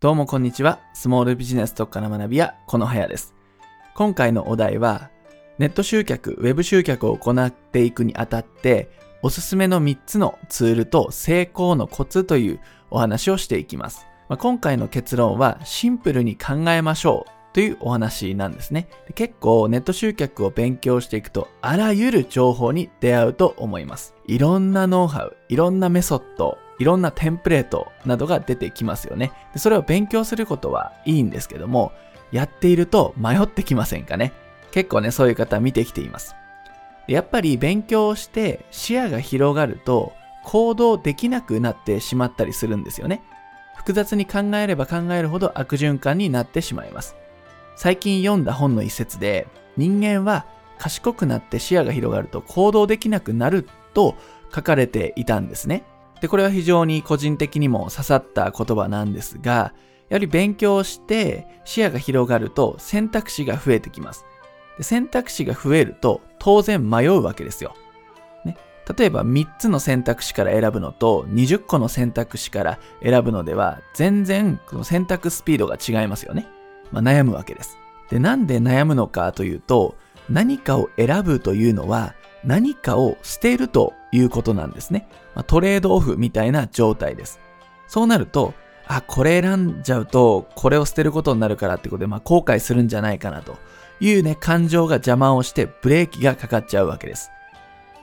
どうもこんにちは。スモールビジネス特化の学び屋、このはやです。今回のお題は、ネット集客、ウェブ集客を行っていくにあたって、おすすめの3つのツールと成功のコツというお話をしていきます。まあ、今回の結論は、シンプルに考えましょうというお話なんですね。結構ネット集客を勉強していくと、あらゆる情報に出会うと思います。いろんなノウハウ、いろんなメソッド、いろんなテンプレートなどが出てきますよね。でそれを勉強することはいいんですけども、やっていると迷ってきませんかね。結構ね、そういう方見てきています。やっぱり勉強して視野が広がると行動できなくなってしまったりするんですよね。複雑に考えれば考えるほど悪循環になってしまいます。最近読んだ本の一節で人間は賢くなって視野が広がると行動できなくなると書かれていたんですね。で、これは非常に個人的にも刺さった言葉なんですが、やはり勉強して視野が広がると選択肢が増えてきます。で選択肢が増えると当然迷うわけですよ。ね、例えば3つの選択肢から選ぶのと20個の選択肢から選ぶのでは全然この選択スピードが違いますよね。まあ、悩むわけです。で、なんで悩むのかというと何かを選ぶというのは何かを捨てるということなんですね。トレードオフみたいな状態です。そうなると、あ、これ選んじゃうと、これを捨てることになるからってことで、まあ、後悔するんじゃないかなというね、感情が邪魔をしてブレーキがかかっちゃうわけです。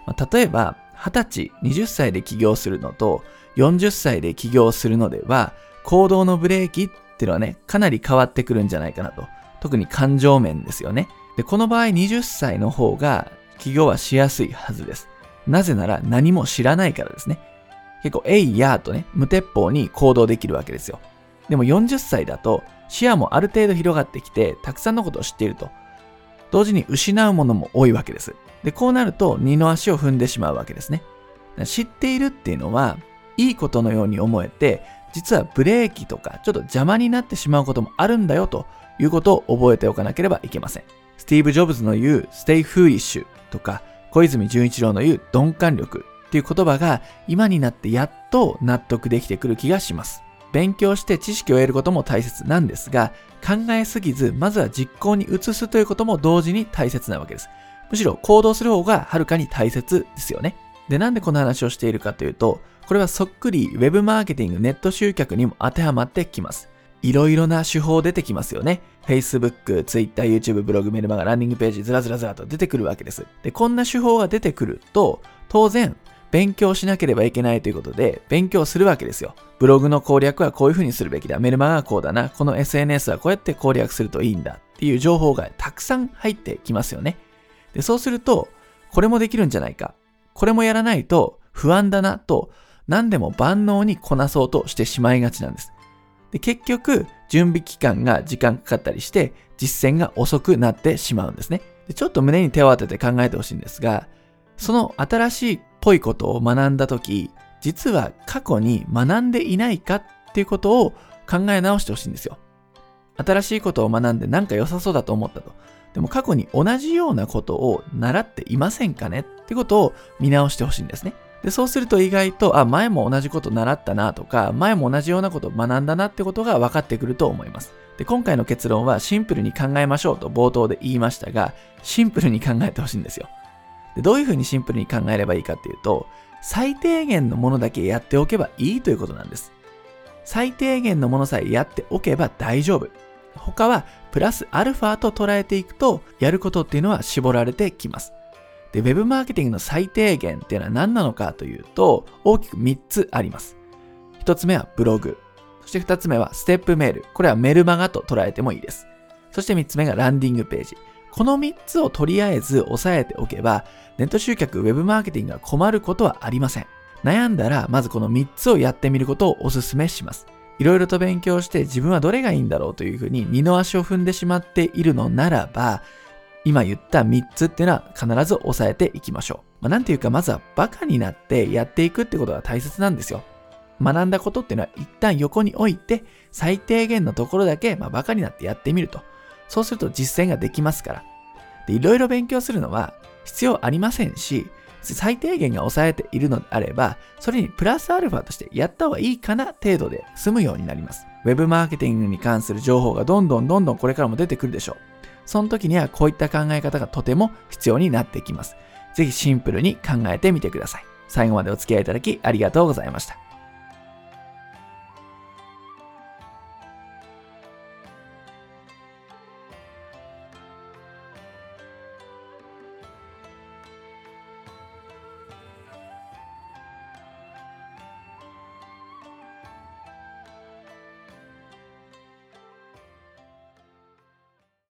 まあ、例えば、20歳、20歳で起業するのと、40歳で起業するのでは、行動のブレーキっていうのはね、かなり変わってくるんじゃないかなと。特に感情面ですよね。で、この場合20歳の方が起業はしやすいはずです。なぜなら何も知らないからですね。結構、えいやーとね、無鉄砲に行動できるわけですよ。でも40歳だと視野もある程度広がってきて、たくさんのことを知っていると。同時に失うものも多いわけです。で、こうなると二の足を踏んでしまうわけですね。知っているっていうのは、いいことのように思えて、実はブレーキとかちょっと邪魔になってしまうこともあるんだよということを覚えておかなければいけません。スティーブ・ジョブズの言う Stay Foolish とか小泉純一郎の言う鈍感力っていう言葉が今になってやっと納得できてくる気がします。勉強して知識を得ることも大切なんですが、考えすぎず、まずは実行に移すということも同時に大切なわけです。むしろ行動する方がはるかに大切ですよね。で、なんでこの話をしているかというと、これはそっくり Web マーケティング、ネット集客にも当てはまってきます。いろいろな手法出てきますよね。Facebook、Twitter、YouTube、ブログ、メルマガ、ランニングページ、ずらずらずらと出てくるわけです。で、こんな手法が出てくると、当然、勉強しなければいけないということで、勉強するわけですよ。ブログの攻略はこういう風にするべきだ。メルマガはこうだな。この SNS はこうやって攻略するといいんだ。っていう情報がたくさん入ってきますよね。で、そうすると、これもできるんじゃないか。これもやらないと不安だなと、何でも万能にこなそうとしてしまいがちなんです。で結局、準備期間が時間かかったりして、実践が遅くなってしまうんですね。でちょっと胸に手を当てて考えてほしいんですが、その新しいっぽいことを学んだとき、実は過去に学んでいないかっていうことを考え直してほしいんですよ。新しいことを学んでなんか良さそうだと思ったと。でも過去に同じようなことを習っていませんかねってことを見直してほしいんですね。で、そうすると意外と、あ、前も同じこと習ったなとか、前も同じようなことを学んだなってことが分かってくると思います。で、今回の結論はシンプルに考えましょうと冒頭で言いましたが、シンプルに考えてほしいんですよ。で、どういうふうにシンプルに考えればいいかっていうと、最低限のものだけやっておけばいいということなんです。最低限のものさえやっておけば大丈夫。他はプラスアルファと捉えていくと、やることっていうのは絞られてきます。で、Web マーケティングの最低限っていうのは何なのかというと、大きく3つあります。1つ目はブログ。そして2つ目はステップメール。これはメルマガと捉えてもいいです。そして3つ目がランディングページ。この3つをとりあえず押さえておけば、ネット集客、Web マーケティングが困ることはありません。悩んだら、まずこの3つをやってみることをお勧めします。いろいろと勉強して自分はどれがいいんだろうというふうに二の足を踏んでしまっているのならば、今言った3つっていうのは必ず押さえていきましょう。まあ、なんていうか、まずはバカになってやっていくってことが大切なんですよ。学んだことっていうのは一旦横に置いて、最低限のところだけ、まあ、バカになってやってみると。そうすると実践ができますから。で、いろいろ勉強するのは必要ありませんし、最低限が抑えているのであれば、それにプラスアルファとしてやった方がいいかな程度で済むようになります。ウェブマーケティングに関する情報がどんどんどんどんこれからも出てくるでしょう。その時にはこういった考え方がとても必要になってきます。ぜひシンプルに考えてみてください。最後までお付き合いいただきありがとうございました。